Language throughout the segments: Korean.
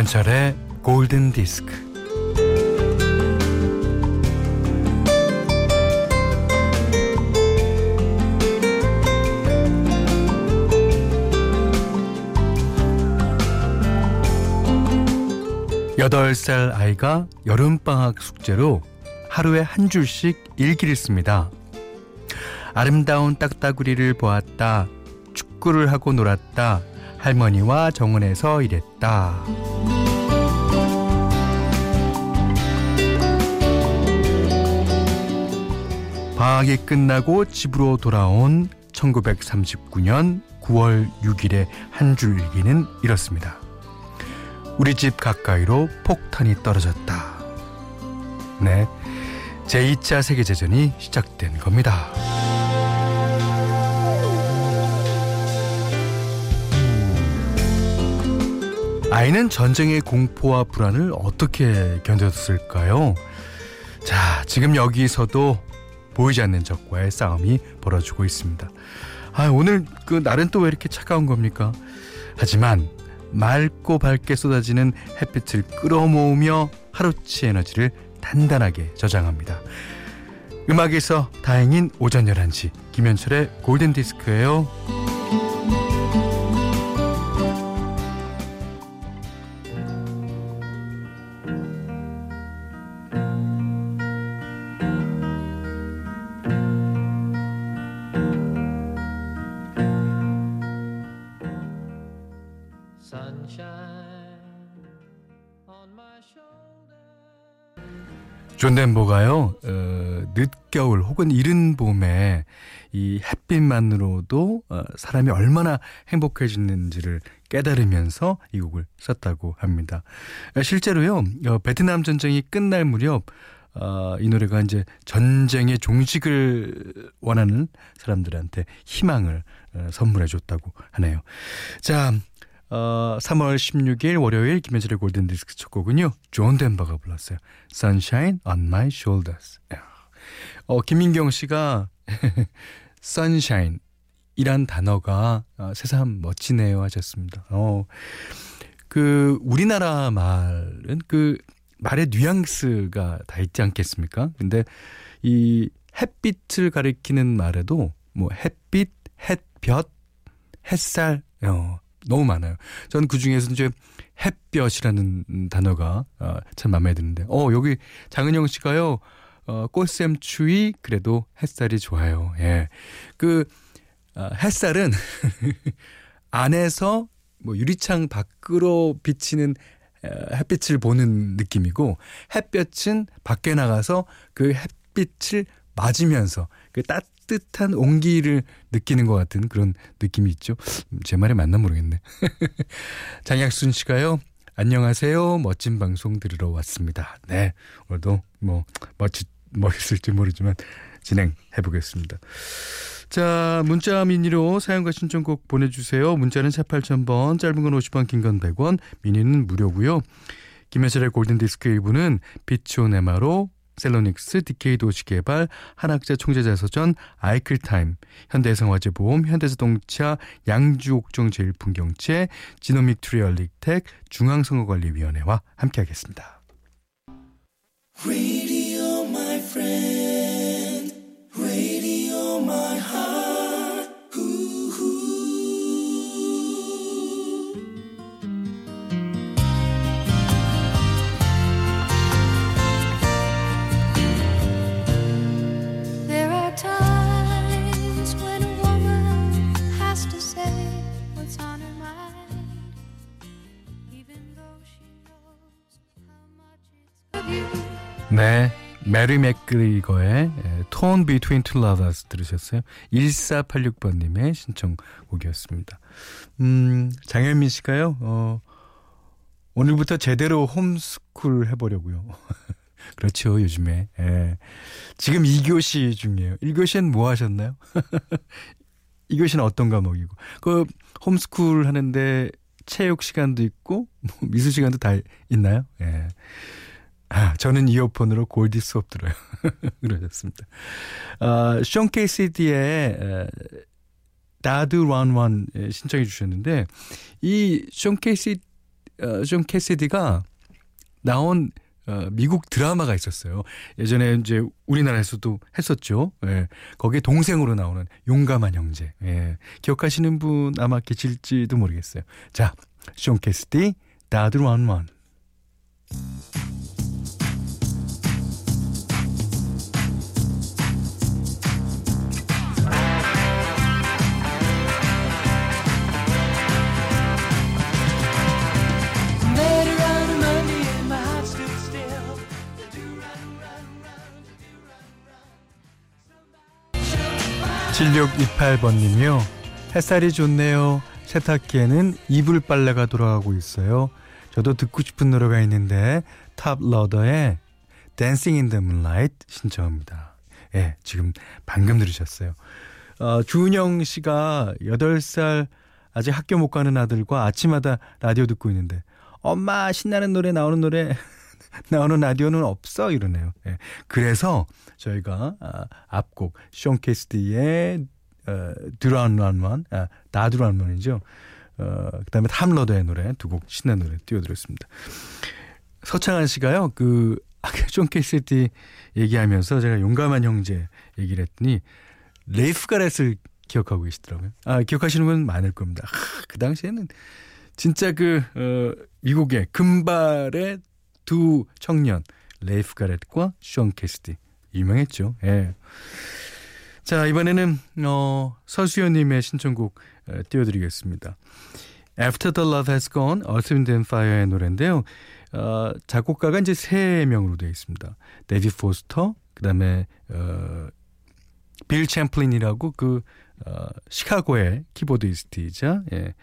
김현철의 골든 디스크. 여덟 살 아이가 여름방학 숙제로 하루에 한 줄씩 일기를 씁니다. 아름다운 딱따구리를 보았다. 축구를 하고 놀았다. 할머니와 정원에서 일했다. 방학이 끝나고 집으로 돌아온 1939년 9월 6일의 한 줄 일기는 이렇습니다. 우리 집 가까이로 폭탄이 떨어졌다. 네. 제2차 세계대전이 시작된 겁니다. 아이는 전쟁의 공포와 불안을 어떻게 견뎠을까요? 자, 지금 여기서도 보이지 않는 적과의 싸움이 벌어지고 있습니다. 아, 오늘 그 날은 또 왜 이렇게 차가운 겁니까? 하지만 맑고 밝게 쏟아지는 햇빛을 끌어모으며 하루치 에너지를 단단하게 저장합니다. 음악에서 다행인 오전 11시 김현철의 골든디스크예요. 존 덴버가요, 어, 늦겨울 혹은 이른 봄에 이 햇빛만으로도 어, 사람이 얼마나 행복해지는지를 깨달으면서 이 곡을 썼다고 합니다. 실제로요, 어, 베트남 전쟁이 끝날 무렵 어, 이 노래가 이제 전쟁의 종식을 원하는 사람들한테 희망을 어, 선물해 줬다고 하네요. 자, 어, 3월 16일 월요일 김현철의 골든디스크 첫 곡은요. 존 덴버가 불렀어요. Sunshine on my shoulders. 어, 김민경 씨가 sunshine 이란 단어가 어, 새삼 멋지네요 하셨습니다. 어, 그 우리나라 말은 그 말의 뉘앙스가 다 있지 않겠습니까? 근데 이 햇빛을 가리키는 말에도 뭐 햇빛, 햇볕, 햇살, 어, 너무 많아요. 저는 그 중에서 이제 햇볕이라는 단어가 어, 참 마음에 드는데, 어, 여기 장은영 씨가요, 어, 꽃샘 추위, 그래도 햇살이 좋아요. 예. 그, 어, 햇살은 안에서 뭐 유리창 밖으로 비치는 햇빛을 보는 느낌이고, 햇볕은 밖에 나가서 그 햇빛을 맞으면서 그 따, 따뜻한 온기를 느끼는 것 같은 그런 느낌이 있죠. 제 말이 맞나 모르겠네. 장약순 씨가요. 안녕하세요. 멋진 방송 들으러 왔습니다. 네. 오늘도 뭐 멋지, 멋있을지 모르지만 진행해 보겠습니다. 자, 문자 미니로 사용과 신청곡 보내주세요. 문자는 4 8000번, 짧은 건 50원, 긴 건 100원, 미니는 무료고요. 김혜철의 골든디스크 1부는 비치온 에마로 셀로닉스, DK 도시개발, 한학자 총재자서전, 아이클타임, 현대해상화재보험, 현대자동차, 양주옥종 제일풍경채, 지노믹 트리얼릭텍, 중앙선거관리위원회와 함께하겠습니다. 네. 메리 맥그리거의 Torn Between Two Lovers 들으셨어요? 1486번님의 신청곡이었습니다. 음, 장현민 씨가요, 어, 오늘부터 제대로 homeschool 해보려고요. 그렇죠, 요즘에. 예. 지금 2교시 중이에요. 1교시는 뭐 하셨나요? 2교시는 어떤 과목이고. 그, homeschool 하는데 체육 시간도 있고, 뭐 미술 시간도 다 있나요? 예. 아, 저는 이어폰으로 골디 수업 들어요. 그러셨습니다. 어, 숀 캐시디의 Da Doo Ron Ron 신청해 주셨는데 이 숀 캐시 어, 숀 캐시디가 나온 어, 미국 드라마가 있었어요. 예전에 이제 우리나라에서도 했었죠. 예. 거기에 동생으로 나오는 용감한 형제. 예. 기억하시는 분 아마 계실지도 모르겠어요. 자, 쇼 캐스티, 다들 원원. 7628번님이요. 햇살이 좋네요. 세탁기에는 이불 빨래가 돌아가고 있어요. 저도 듣고 싶은 노래가 있는데 탑로더의 Dancing in the Moonlight 신청합니다. 예, 지금 방금 들으셨어요. 어, 주은영 씨가 8살 아직 학교 못 가는 아들과 아침마다 라디오 듣고 있는데 엄마 신나는 노래 나오는 노래 나오는 라디오는 없어 이러네요. 예. 그래서 저희가 아, 앞곡 숀 캐스티의 어, 드라운런원 아, 다드라운런이죠. 어, 그다음에 탑로더의 노래 두 곡 신나는 노래 띄워드렸습니다. 서창한 씨가요. 그 숀 캐시디 얘기하면서 제가 용감한 형제 얘기를 했더니 레이프 가렛을 기억하고 계시더라고요. 아 기억하시는 분 많을 겁니다. 아, 그 당시에는 진짜 그 어, 미국의 금발의 두 청년 레이프 가렛과 숀 캐시디 유명했죠. 예. 자 이번에는 어, 서수연 님의 신청곡 에, 띄워드리겠습니다. After the Love Has Gone, Earth, Wind and Fire의 노래인데요. 어, 작곡가가 이제 세 명으로 되어 있습니다. 데이빗 포스터, 그 다음에 어, 빌 챔플린이라고 그 어, 시카고의 keyboardist이자 예,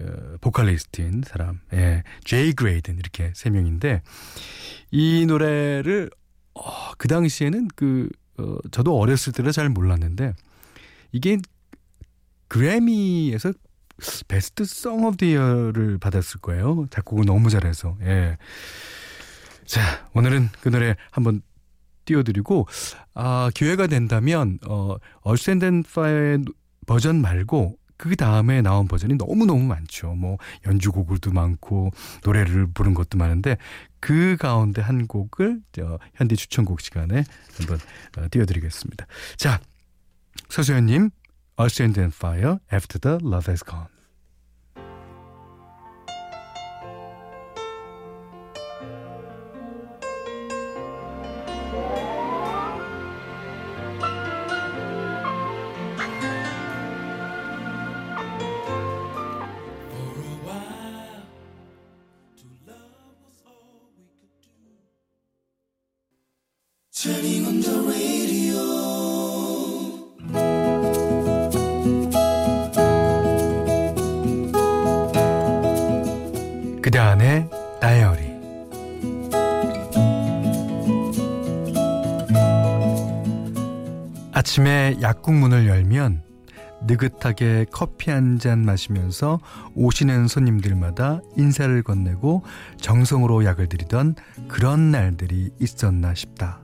어, 보컬리스트인 사람, 예, 제이 그레이든 이렇게 세 명인데 이 노래를 어, 그 당시에는 그 어, 저도 어렸을 때는 잘 몰랐는데 이게 그래미에서 Best Song of the Year를 받았을 거예요. 작곡을 너무 잘해서. 예. 자, 오늘은 그 노래 한번 띄워드리고 아 기회가 된다면 어 Earth, Wind and Fire의 버전 말고 그 다음에 나온 버전이 너무너무 많죠. 뭐 연주곡을도 많고 노래를 부른 것도 많은데 그 가운데 한 곡을 저 현디 추천곡 시간에 한번 어, 띄워드리겠습니다. 자, 서수연님, Earth, Wind and Fire, After the Love Has Gone. 그대 안의 다이어리 아침에 약국 문을 열면 느긋하게 커피 한 잔 마시면서 오시는 손님들마다 인사를 건네고 정성으로 약을 드리던 그런 날들이 있었나 싶다.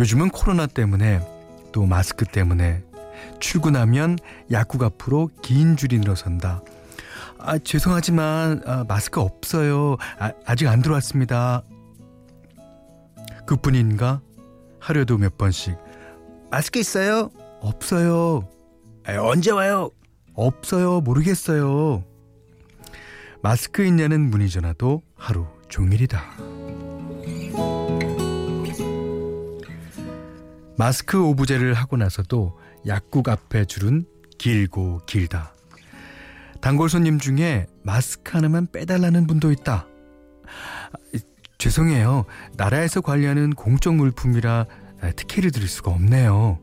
요즘은 코로나 때문에 또 마스크 때문에 출근하면 약국 앞으로 긴 줄이 늘어선다. 아, 죄송하지만 아, 마스크 없어요. 아, 아직 안 들어왔습니다. 그뿐인가? 하루에도 몇 번씩 마스크 있어요? 없어요. 아, 언제 와요? 없어요. 모르겠어요. 마스크 있냐는 문의 전화도 하루 종일이다. 마스크 오브제를 하고 나서도 약국 앞에 줄은 길고 길다. 단골 손님 중에 마스크 하나만 빼달라는 분도 있다. 죄송해요. 나라에서 관리하는 공적 물품이라 특혜를 드릴 수가 없네요.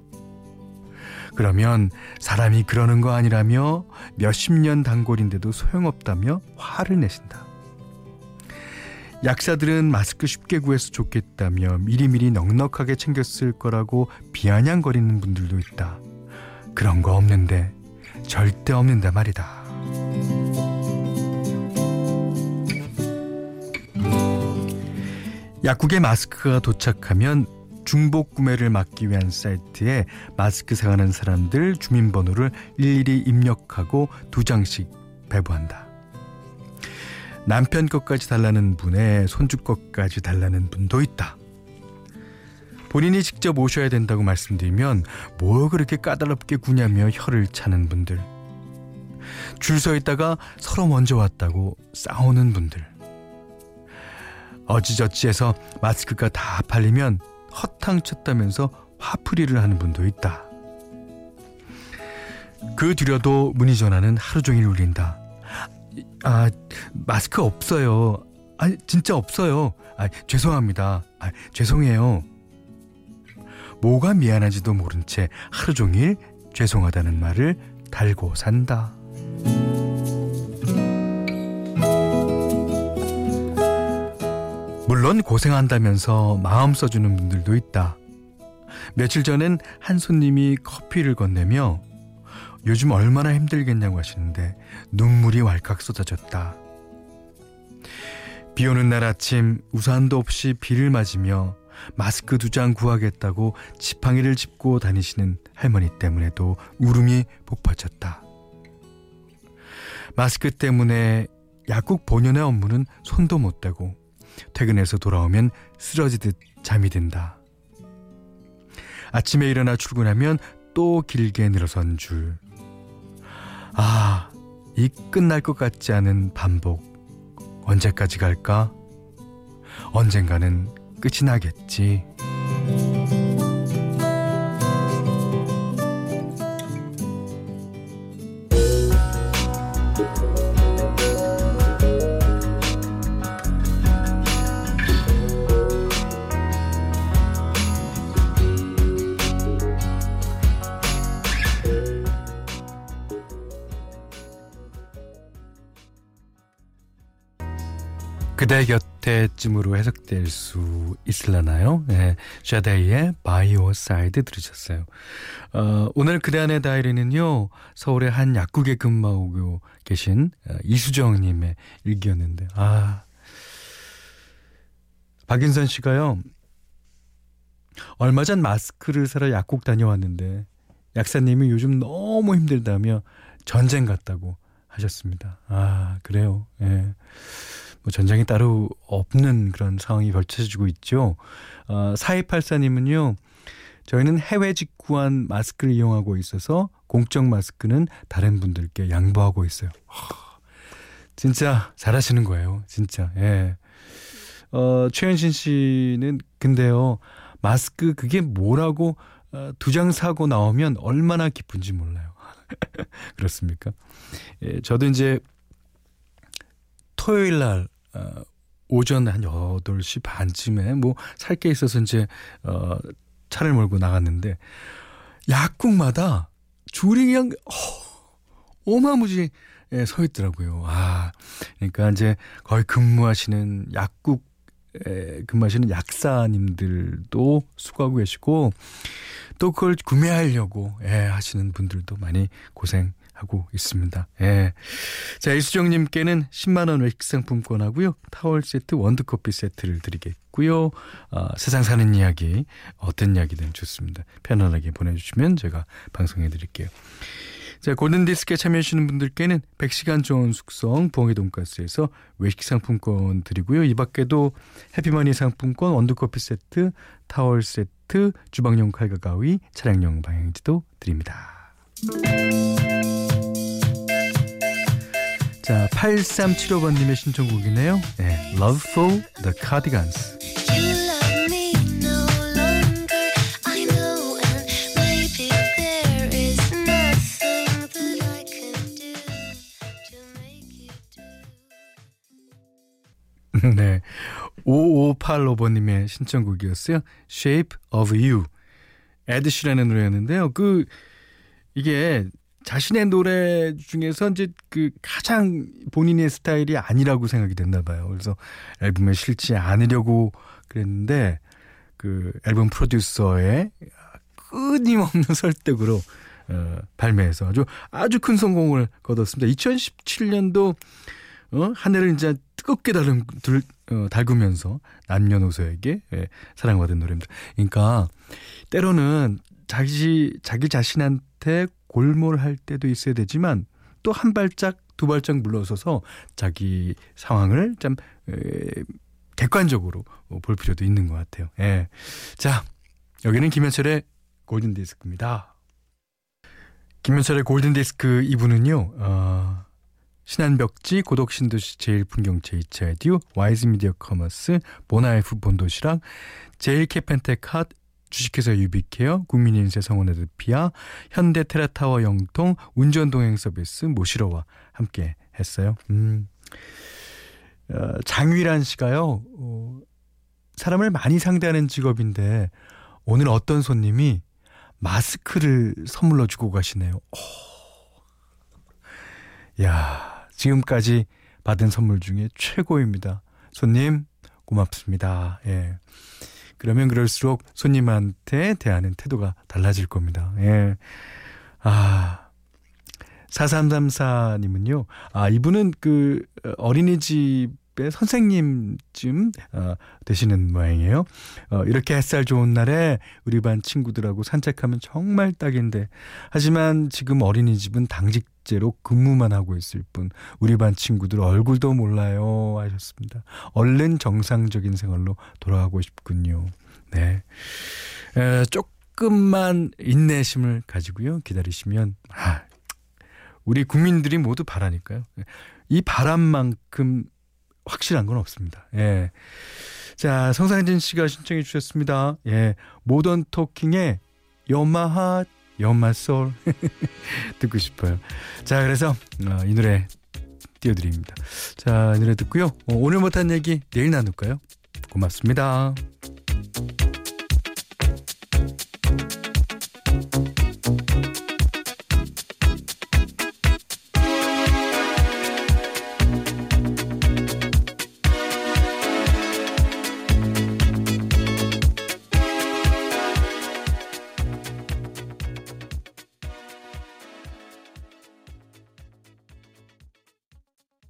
그러면 사람이 그러는 거 아니라며 몇십 년 단골인데도 소용없다며 화를 내신다. 약사들은 마스크 쉽게 구해서 좋겠다며 미리미리 넉넉하게 챙겼을 거라고 비아냥거리는 분들도 있다. 그런 거 없는데 절대 없는다 말이다. 약국에 마스크가 도착하면 중복 구매를 막기 위한 사이트에 마스크 사가는 사람들 주민번호를 일일이 입력하고 두 장씩 배부한다. 남편 것까지 달라는 분의 손주 것까지 달라는 분도 있다. 본인이 직접 오셔야 된다고 말씀드리면 뭐 그렇게 까다롭게 구냐며 혀를 차는 분들. 줄 서 있다가 서로 먼저 왔다고 싸우는 분들. 어찌저찌해서 마스크가 다 팔리면 허탕 쳤다면서 화풀이를 하는 분도 있다. 그 뒤려도 문의 전화는 하루 종일 울린다. 아, 마스크 없어요. 아, 진짜 없어요. 아, 죄송합니다. 아, 죄송해요. 뭐가 미안한지도 모른 채 하루 종일 죄송하다는 말을 달고 산다. 물론 고생한다면서 마음 써주는 분들도 있다. 며칠 전엔 한 손님이 커피를 건네며 요즘 얼마나 힘들겠냐고 하시는데 눈물이 왈칵 쏟아졌다. 비 오는 날 아침 우산도 없이 비를 맞으며 마스크 두 장 구하겠다고 지팡이를 짚고 다니시는 할머니 때문에도 울음이 복받쳤다. 마스크 때문에 약국 본연의 업무는 손도 못 대고 퇴근해서 돌아오면 쓰러지듯 잠이 든다. 아침에 일어나 출근하면 또 길게 늘어선 줄. 아, 이 끝날 것 같지 않은 반복. 언제까지 갈까? 언젠가는 끝이 나겠지. 그대 곁에쯤으로 해석될 수 있을라나요? 네, 샤데이의 By Your Side 들으셨어요. 어, 오늘 그대 안의 다이어리는요, 서울의 한 약국에 근무하고 계신 어, 이수정님의 일기였는데, 아. 박인선 씨가요, 얼마 전 마스크를 사러 약국 다녀왔는데, 약사님이 요즘 너무 힘들다며 전쟁 같다고 하셨습니다. 아, 그래요. 예. 네. 뭐 전쟁이 따로 없는 그런 상황이 펼쳐지고 있죠. 어, 4284님은요. 저희는 해외 직구한 마스크를 이용하고 있어서 공적 마스크는 다른 분들께 양보하고 있어요. 진짜 잘하시는 거예요. 진짜. 예. 어, 최현신 씨는 근데요. 마스크 그게 뭐라고 어, 두장 사고 나오면 얼마나 기쁜지 몰라요. 그렇습니까? 예, 저도 이제 토요일 날 어, 오전 한 8시 반쯤에 뭐 살 게 있어서 이제 어 차를 몰고 나갔는데 약국마다 줄이 그냥 어, 마무지 예, 서 있더라고요. 아, 그러니까 이제 거의 근무하시는 약국 에 근무하시는 약사님들도 수고하고 계시고 또 그걸 구매하려고 예, 하시는 분들도 많이 고생 하고 있습니다. 예. 자, 이수정님께는 10만원 외식 상품권 하고요. 타월 세트, 원두커피 세트를 드리겠고요. 어, 세상 사는 이야기, 어떤 이야기든 좋습니다. 편안하게 보내주시면 제가 방송해 드릴게요. 자, 골든디스크에 참여하시는 분들께는 100시간 좋은 숙성 부엉이 돈가스에서 외식 상품권 드리고요. 이 밖에도 해피머니 상품권, 원두커피 세트, 타월 세트, 주방용 칼과 가위, 차량용 방향지도 드립니다. 자, 8375번님의 신청곡이네요. 네, Love for the Cardigans. 5585번님의 신청곡이었어요. Shape of You. 에드시라는 노래였는데요. 그, 이게 자신의 노래 중에서 이제 그 가장 본인의 스타일이 아니라고 생각이 됐나 봐요. 그래서 앨범에 실지 않으려고 그랬는데 그 앨범 프로듀서의 끊임없는 설득으로 어, 발매해서 아주 아주 큰 성공을 거뒀습니다. 2017년도 어, 한 해를 이제 뜨겁게 달음, 들, 어, 달구면서 남녀노소에게 예, 사랑받은 노래입니다. 그러니까 때로는 자기 자기 자신한테 골몰할 때도 있어야 되지만 또 한 발짝 두 발짝 물러서서 자기 상황을 좀 에, 객관적으로 볼 필요도 있는 것 같아요. 예. 자, 여기는 김현철의 골든 디스크입니다. 김현철의 골든 디스크 2부는요. 어, 신한벽지, 고독신도시 제일풍경제 이차에듀, 와이즈미디어 커머스, 보나이프 본도시락, 제일캐펜텍 핫, 주식회사 유비케어, 국민인세 성원에드피아, 현대 테라타워 영통, 운전동행 서비스 모시러와 함께 했어요. 음. 어, 장위란 씨가요, 어, 사람을 많이 상대하는 직업인데, 오늘 어떤 손님이 마스크를 선물로 주고 가시네요. 오. 야, 지금까지 받은 선물 중에 최고입니다. 손님, 고맙습니다. 예. 그러면 그럴수록 손님한테 대하는 태도가 달라질 겁니다. 예. 아. 4334님은요, 아, 이분은 그 어린이집 의 선생님쯤 어, 되시는 모양이에요. 어, 이렇게 햇살 좋은 날에 우리 반 친구들하고 산책하면 정말 딱인데 하지만 지금 어린이집은 당직 제로 근무만 하고 있을 뿐 우리 반 친구들 얼굴도 몰라요 하셨습니다. 얼른 정상적인 생활로 돌아가고 싶군요. 네. 에, 조금만 인내심을 가지고요. 기다리시면, 아, 우리 국민들이 모두 바라니까요. 이 바람만큼 확실한 건 없습니다. 예. 자, 성상진 씨가 신청해 주셨습니다. 예. 모던 토킹의 연마하 연마솔 듣고 싶어요. 자, 그래서 어, 이 노래 띄워드립니다. 자, 이 노래 듣고요. 어, 오늘 못한 얘기 내일 나눌까요? 고맙습니다.